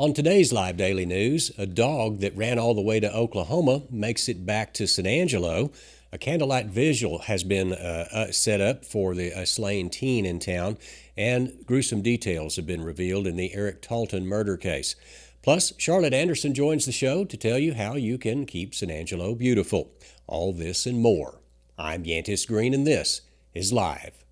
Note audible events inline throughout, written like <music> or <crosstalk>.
On today's Live Daily News, a dog that ran all the way to Oklahoma makes it back to San Angelo. A candlelight vigil has been uh, uh, set up for the uh, slain teen in town, and gruesome details have been revealed in the Eric Talton murder case. Plus, Charlotte Anderson joins the show to tell you how you can keep San Angelo beautiful. All this and more. I'm Yantis Green, and this is Live.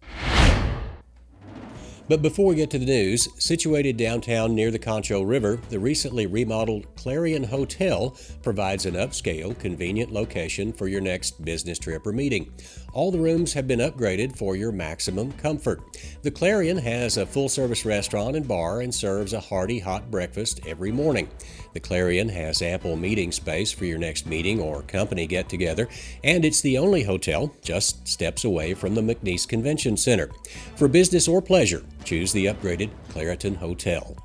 But before we get to the news, situated downtown near the Concho River, the recently remodeled Clarion Hotel provides an upscale, convenient location for your next business trip or meeting. All the rooms have been upgraded for your maximum comfort. The Clarion has a full service restaurant and bar and serves a hearty hot breakfast every morning. The Clarion has ample meeting space for your next meeting or company get together, and it's the only hotel just steps away from the McNease Convention Center. For business or pleasure, choose the upgraded Clarion Hotel.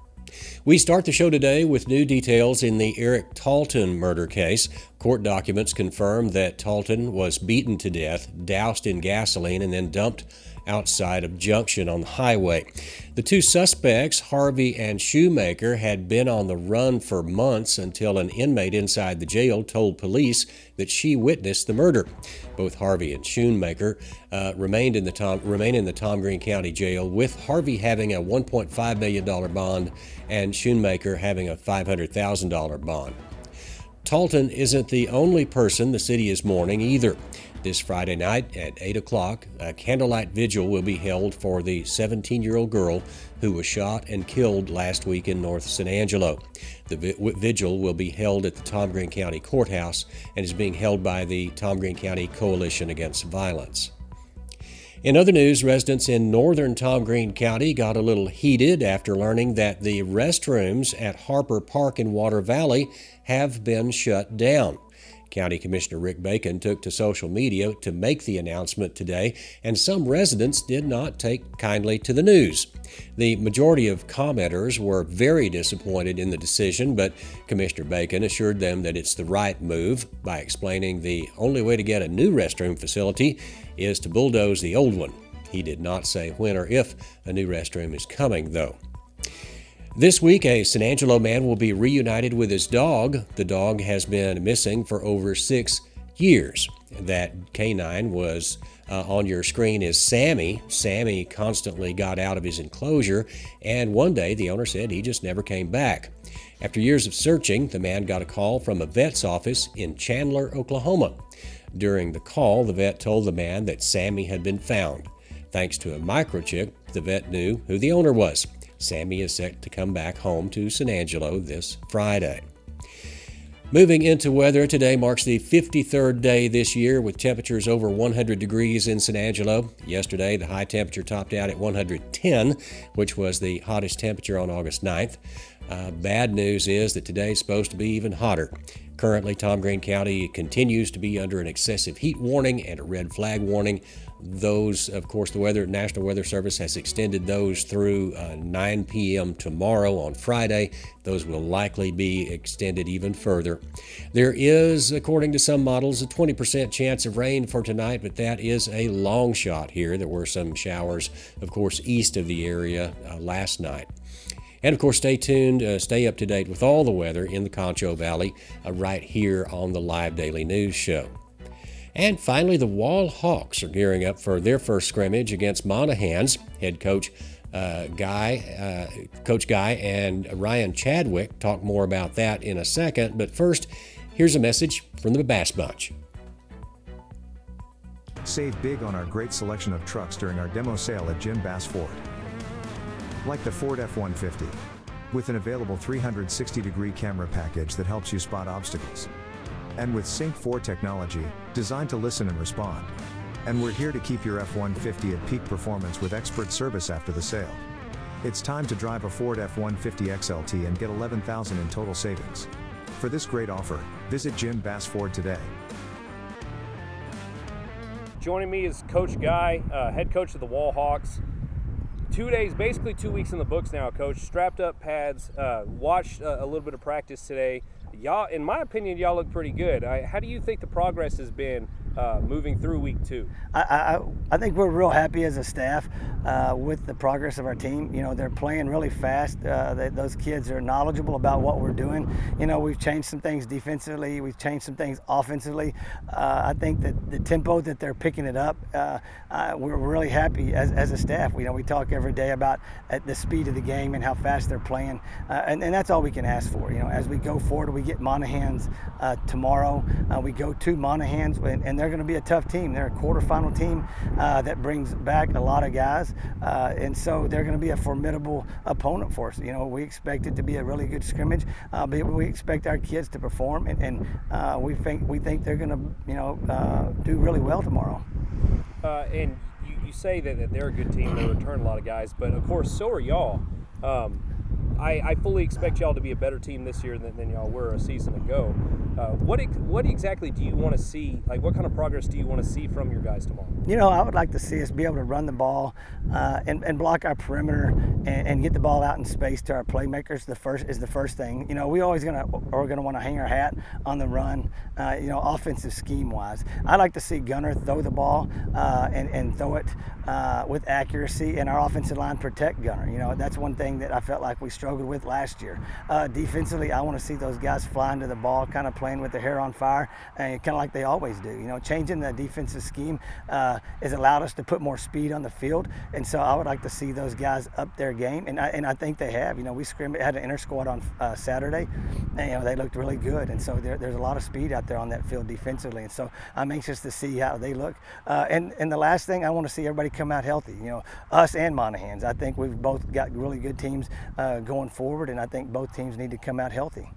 We start the show today with new details in the Eric Talton murder case. Court documents confirm that Talton was beaten to death, doused in gasoline, and then dumped outside of Junction on the highway. The two suspects, Harvey and Shoemaker, had been on the run for months until an inmate inside the jail told police that she witnessed the murder. Both Harvey and Shoemaker uh, remained in the Tom, remain in the Tom Green County Jail, with Harvey having a $1.5 million bond and Shoemaker having a $500,000 bond. Talton isn't the only person the city is mourning either. This Friday night at 8 o'clock, a candlelight vigil will be held for the 17 year old girl who was shot and killed last week in North San Angelo. The vigil will be held at the Tom Green County Courthouse and is being held by the Tom Green County Coalition Against Violence. In other news, residents in northern Tom Green County got a little heated after learning that the restrooms at Harper Park in Water Valley have been shut down. County Commissioner Rick Bacon took to social media to make the announcement today, and some residents did not take kindly to the news. The majority of commenters were very disappointed in the decision, but Commissioner Bacon assured them that it's the right move by explaining the only way to get a new restroom facility is to bulldoze the old one. He did not say when or if a new restroom is coming, though. This week, a San Angelo man will be reunited with his dog. The dog has been missing for over six years. That canine was uh, on your screen is Sammy. Sammy constantly got out of his enclosure, and one day the owner said he just never came back. After years of searching, the man got a call from a vet's office in Chandler, Oklahoma. During the call, the vet told the man that Sammy had been found. Thanks to a microchip, the vet knew who the owner was. Sammy is set to come back home to San Angelo this Friday. Moving into weather, today marks the 53rd day this year with temperatures over 100 degrees in San Angelo. Yesterday, the high temperature topped out at 110, which was the hottest temperature on August 9th. Uh, bad news is that today is supposed to be even hotter. Currently, Tom Green County continues to be under an excessive heat warning and a red flag warning. Those, of course, the Weather National Weather Service has extended those through uh, 9 p.m. tomorrow on Friday. Those will likely be extended even further. There is, according to some models, a 20% chance of rain for tonight, but that is a long shot here. There were some showers, of course, east of the area uh, last night. And of course, stay tuned, uh, stay up to date with all the weather in the Concho Valley uh, right here on the Live Daily News Show. And finally, the Wall Hawks are gearing up for their first scrimmage against Monahans. Head coach uh, Guy, uh, Coach Guy, and Ryan Chadwick talk more about that in a second. But first, here's a message from the Bass Bunch. Save big on our great selection of trucks during our demo sale at Jim Bass Ford. Like the Ford F 150, with an available 360 degree camera package that helps you spot obstacles and with Sync 4 technology, designed to listen and respond. And we're here to keep your F 150 at peak performance with expert service after the sale. It's time to drive a Ford F-150 XLT and get 11000 in total savings. For this great offer, visit Jim Bass Ford today. Joining me is Coach Guy, uh, head coach of the Wall Hawks. Two days, basically two weeks in the books now, Coach. Strapped up pads, uh, watched uh, a little bit of practice today. Y'all, in my opinion, y'all look pretty good. I, how do you think the progress has been uh, moving through week two? I, I, I, think we're real happy as a staff uh, with the progress of our team. You know, they're playing really fast. Uh, they, those kids are knowledgeable about what we're doing. You know, we've changed some things defensively, we've changed some things offensively. Uh, I think that the tempo that they're picking it up, uh, uh, we're really happy as, as a staff. You know, we talk every day about the speed of the game and how fast they're playing, and, and that's all we can ask for. You know, as we go forward, we get Monahans tomorrow. we go to Monahans, and, and they're going to be a tough team. They're a quarterfinal team uh, that brings back a lot of guys, uh, and so they're going to be a formidable opponent for us. You know, we expect it to be a really good scrimmage, uh, but we expect our kids to perform, and, and uh, we think we think they're going to, you know, uh, do really well tomorrow. And you, you say that, that they're a good team. They return a lot of guys, but of course, so are y'all. Um, I, I, fully expect y'all to be a better team this year than, than y'all were a season ago. Uh, what what exactly do you want to see? Like, what kind of progress do you want to see from your guys tomorrow? You know, I would like to see us be able to run the ball uh, and, and block our perimeter and, and, get the ball out in space to our playmakers. The first is the first thing. You know, we always gonna are gonna want to hang our hat on the run. Uh, you know, offensive scheme wise, I like to see Gunner throw the ball uh, and and throw it uh, with accuracy, and our offensive line protect Gunner. You know, that's one thing that I felt like we struggled with last year. Uh, defensively, I want to see those guys flying to the ball, kind of playing with their hair on fire, and kind of like they always do. You know, changing the defensive scheme uh, has allowed us to put more speed on the field, and so I would like to see those guys up their game, and I, and I think they have. You know, we scrim- had an inter squad on uh, Saturday, and you know they looked really good, and so there, there's a lot of speed out there on that field defensively, and so I'm anxious to see how they look. Uh, and and the last thing, I want to see everybody come out healthy. You know, us and Monahans. I think we've both got really good teams uh, going forward and I think both teams need to come out healthy.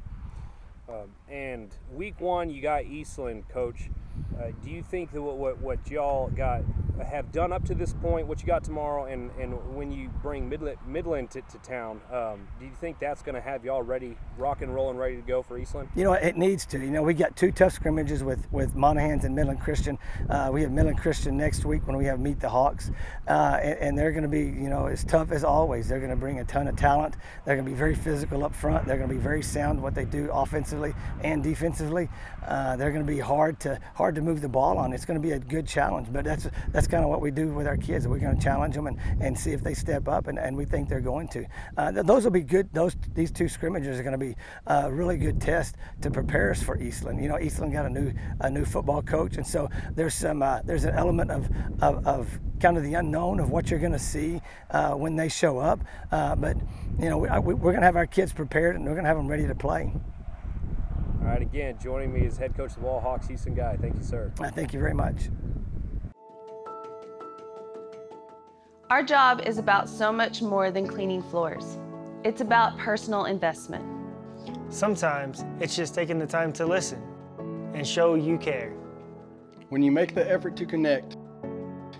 Um, and week one, you got Eastland, coach. Uh, do you think that what, what, what y'all got have done up to this point, what you got tomorrow, and, and when you bring Midland, Midland to, to town, um, do you think that's going to have y'all ready, rock and roll, and ready to go for Eastland? You know, it needs to. You know, we got two tough scrimmages with with Monahans and Midland Christian. Uh, we have Midland Christian next week when we have Meet the Hawks, uh, and, and, they're going to be, you know, as tough as always. They're going to bring a ton of talent. They're going to be very physical up front. They're going to be very sound what they do offensively and defensively. Uh, they're going to be hard to hard to move the ball on. It's going to be a good challenge, but that's that's kind of what we do with our kids. We're going to challenge them and, and see if they step up, and, and we think they're going to. Uh, those will be good. Those these two scrimmages are going to be a really good test to prepare us for Eastland. You know, Eastland got a new a new football coach, and so there's some uh, there's an element of, of, of kind of the unknown of what you're going to see uh, when they show up. Uh, but you know, we, are going to have our kids prepared, and we're going to have them ready to play. All right, again, joining me is head coach of the Wall Hawks, Houston Guy. Thank you, sir. Uh, thank you very much. Our job is about so much more than cleaning floors. It's about personal investment. Sometimes it's just taking the time to listen and show you care. When you make the effort to connect,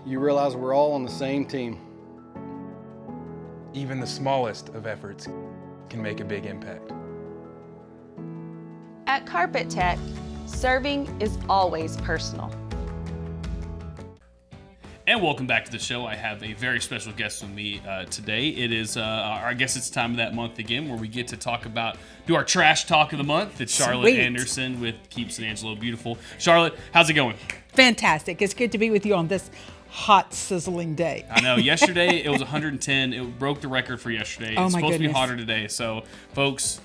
you realize we're all on the same team. Even the smallest of efforts can make a big impact. At Carpet Tech, serving is always personal. And welcome back to the show. I have a very special guest with me uh, today. It is, uh, I guess it's time of that month again where we get to talk about, do our trash talk of the month. It's Charlotte Sweet. Anderson with Keeps San Angelo Beautiful. Charlotte, how's it going? Fantastic. It's good to be with you on this hot, sizzling day. I know. <laughs> Yesterday it was 110. It broke the record for yesterday. Oh it's supposed to be hotter today. So, folks,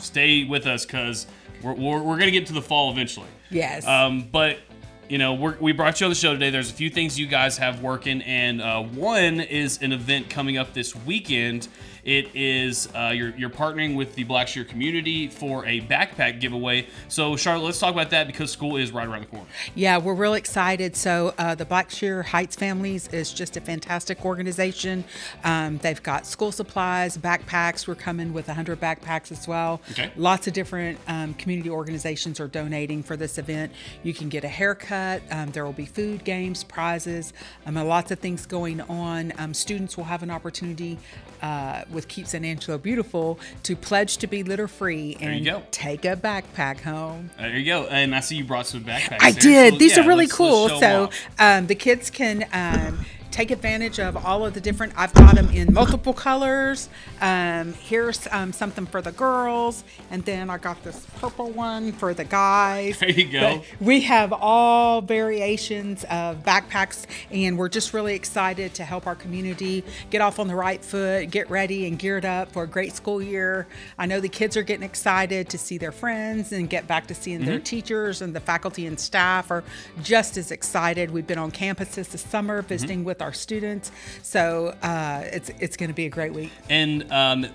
stay with us because we're, we're, we're going to get to the fall eventually. Yes. Um, but you know, we're, we brought you on the show today. There's a few things you guys have working, and uh, one is an event coming up this weekend. It is uh, you're, you're partnering with the Blackshear community for a backpack giveaway. So, Charlotte, let's talk about that because school is right around the corner. Yeah, we're real excited. So, uh, the Blackshear Heights Families is just a fantastic organization. Um, they've got school supplies, backpacks. We're coming with 100 backpacks as well. Okay. Lots of different um, community organizations are donating for this event. You can get a haircut. Um, there will be food, games, prizes, um, lots of things going on. Um, students will have an opportunity uh, with Keep San Angelo Beautiful to pledge to be litter free and take a backpack home. There you go. And I see you brought some backpacks. I there, did. so, These yeah, are really cool. so um, the kids can um, take advantage of all of the different. I've got them in multiple colors. Um, here's um, something for the girls, and then I got this purple one for the guys. There you go. But we have all variations of backpacks, and we're just really excited to help our community get off on the right foot, get ready, and geared up for a great school year. I know the kids are getting excited to see their friends and get back to seeing their Mhm. teachers, and the faculty and staff are just as excited. We've been on campuses this summer visiting with our students, so uh, it's it's going to be a great week. And um,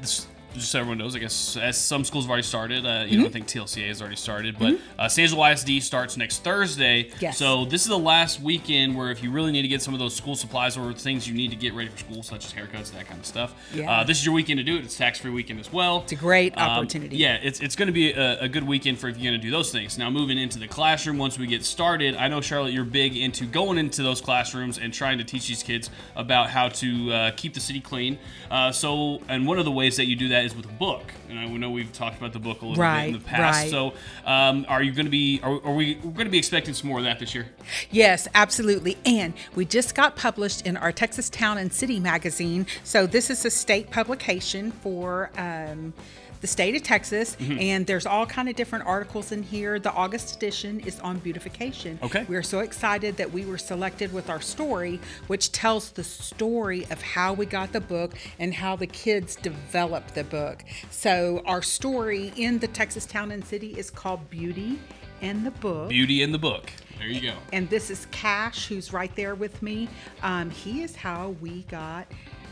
just so everyone knows, I guess as some schools have already started. Uh, you know, I Mhm. think TLCA has already started, but uh, San Angelo ISD starts next Thursday. Yes. So this is the last weekend where if you really need to get some of those school supplies or things you need to get ready for school, such as haircuts, that kind of stuff. Yeah. Uh, this is your weekend to do it. It's tax free weekend as well. It's a great Um, opportunity. yeah, it's, it's going to be a, a good weekend for if you're going to do those things. Now, moving into the classroom, once we get started, I know, Charlotte, you're big into going into those classrooms and trying to teach these kids about how to uh, keep the city clean. Uh, so, and one of the ways that you do that is with a book. And I know we've talked about the book a little bit in the past. right. So, um, are you going to be, are, are we going to be expecting some more of that this year? Yes, absolutely. And we just got published in our Texas Town and City magazine. So this is a state publication for um, the state of Texas, Mhm. and there's all kind of different articles in here. The August edition is on beautification. Okay. We are so excited that we were selected with our story, which tells the story of how we got the book and how the kids developed the book. So our story in the Texas Town and City is called Beauty and the Book. Beauty in the book. There you go. And this is Cash, who's right there with me. Um, he is how we got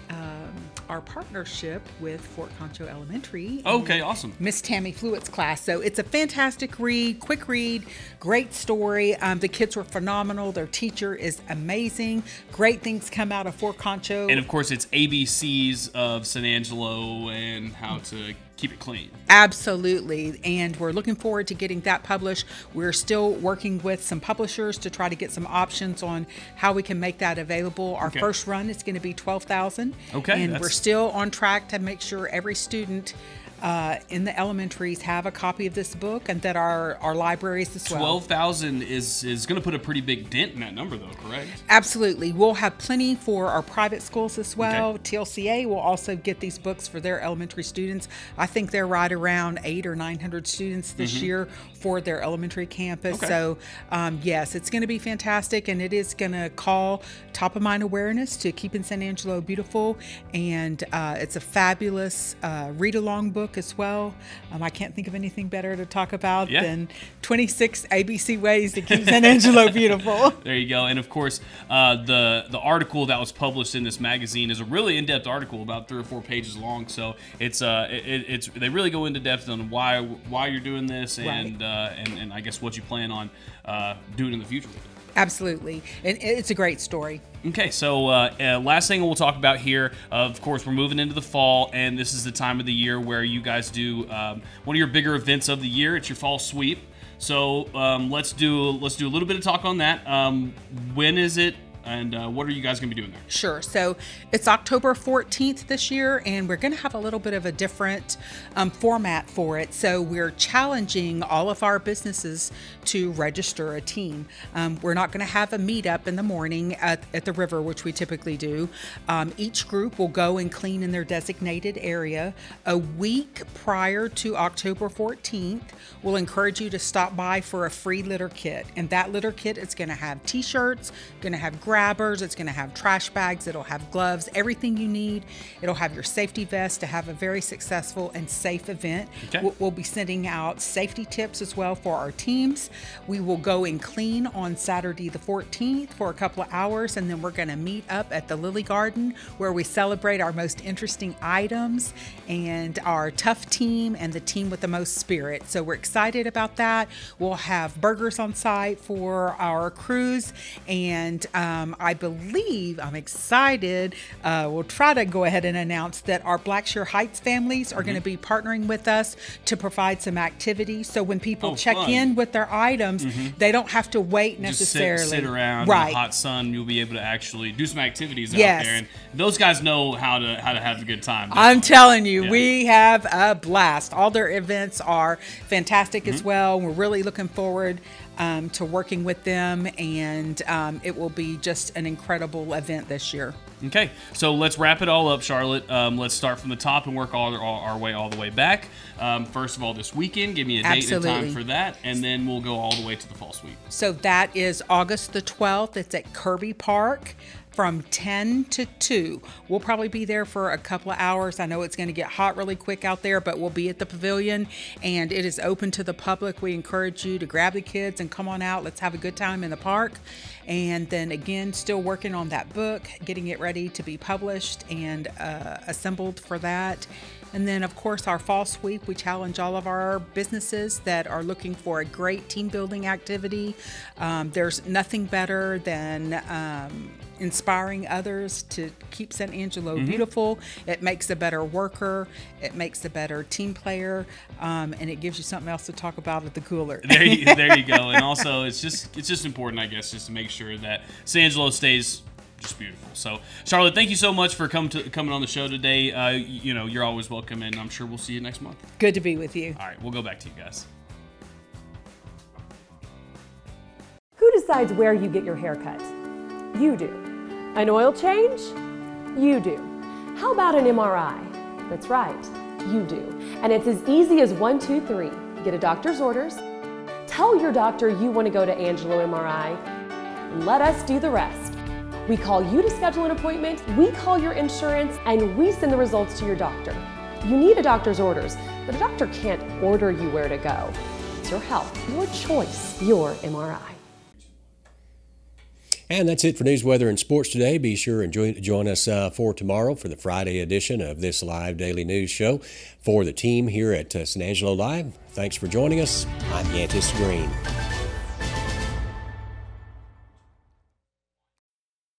um, our partnership with Fort Concho Elementary. Okay, awesome. Miss Tammy Flewitt's class. So it's a fantastic read, quick read, great story. Um, the kids were phenomenal. Their teacher is amazing. Great things come out of Fort Concho. And of course, it's ABCs of San Angelo and how to keep it clean. Absolutely. And we're looking forward to getting that published. We're still working with some publishers to try to get some options on how we can make that available. Our Okay. first run is going to be 12,000. Okay, And we're still on track to make sure every student uh, in the elementaries have a copy of this book and that our, our libraries as well. Twelve thousand is is going to put a pretty big dent in that number, though. Correct? Absolutely. We'll have plenty for our private schools as well. TLCA will also get these books for their elementary students. I think they're right around eight or 900 students this Mhm. year for their elementary campus. Okay. So, um, yes, it's going to be fantastic and it is going to call top of mind awareness to keeping San Angelo beautiful. And uh, it's a fabulous uh, read along book as well. Um, I can't think of anything better to talk about Yeah. than 26 ABC ways to keep San Angelo <laughs> beautiful. There you go. And of course, uh, the the article that was published in this magazine is a really in depth article, about three or four pages long. So it's uh it, it's they really go into depth on why why you're doing this and uh, and and I guess what you plan on uh, doing in the future. with it. Absolutely. And it's a great story. Okay, so uh, uh, last thing we'll talk about here, of course, we're moving into the fall, and this is the time of the year where you guys do um, one of your bigger events of the year. It's your fall sweep. So um, let's do let's do a little bit of talk on that. Um, when is it, and uh, what are you guys going to be doing there? Sure. So it's October 14th this year, and we're going to have a little bit of a different um, format for it. So we're challenging all of our businesses to register a team. Um, we're not going to have a meetup in the morning at, at the river, which we typically do. Um, each group will go and clean in their designated area. A week prior to October 14th, we'll encourage you to stop by for a free litter kit. And that litter kit is going to have t shirts, going to have grabbers, it's going to have trash bags, it'll have gloves, everything you need. It'll have your safety vest to have a very successful and safe event. Okay. We'll, we'll be sending out safety tips as well for our teams. We will go and clean on Saturday the 14th for a couple of hours, and then we're going to meet up at the Lily Garden where we celebrate our most interesting items and our tough team and the team with the most spirit. So we're excited about that. We'll have burgers on site for our crews, and um, um, I believe, I'm excited. Uh, we'll try to go ahead and announce that our Blackshear Heights families are mm-hmm. going to be partnering with us to provide some activity. So when people oh, check fun. in with their items, mm-hmm. they don't have to wait necessarily. Just sit, sit around right. in the hot sun. You'll be able to actually do some activities yes. out there. And those guys know how to how to have a good time. I'm telling you, yeah. we have a blast. All their events are fantastic mm-hmm. as well. We're really looking forward um, to working with them, and um, it will be just an incredible event this year. Okay, so let's wrap it all up, Charlotte. Um, let's start from the top and work all, all our way all the way back. Um, first of all, this weekend, give me a date Absolutely. and time for that, and then we'll go all the way to the fall sweep. So that is August the 12th. It's at Kirby Park from 10 to 2. We'll probably be there for a couple of hours. I know it's going to get hot really quick out there, but we'll be at the pavilion and it is open to the public. We encourage you to grab the kids and come on out. Let's have a good time in the park. And then again, still working on that book, getting it ready to be published and uh, assembled for that. And then, of course, our fall sweep, we challenge all of our businesses that are looking for a great team building activity. Um, there's nothing better than um, inspiring others to keep San Angelo mm-hmm. beautiful. It makes a better worker, it makes a better team player, um, and it gives you something else to talk about at the cooler. there, you, there you go. And <laughs> also, it's just it's just important, I guess, just to make sure that San Angelo stays just beautiful. So, Charlotte, thank you so much for coming to coming on the show today. Uh, you know, you're always welcome, and I'm sure we'll see you next month. Good to be with you. All right, we'll go back to you guys. Who decides where you get your hair cut? You do. An oil change? You do. How about an MRI? That's right, you do. And it's as easy as one, two, three. Get a doctor's orders. Tell your doctor you want to go to Angelo MRI. Let us do the rest. We call you to schedule an appointment, we call your insurance, and we send the results to your doctor. You need a doctor's orders, but a doctor can't order you where to go. It's your health, your choice, your MRI. And that's it for news, weather, and sports today. Be sure and join, join us uh, for tomorrow for the Friday edition of this live daily news show. For the team here at uh, San Angelo Live, thanks for joining us. I'm Yantis Green.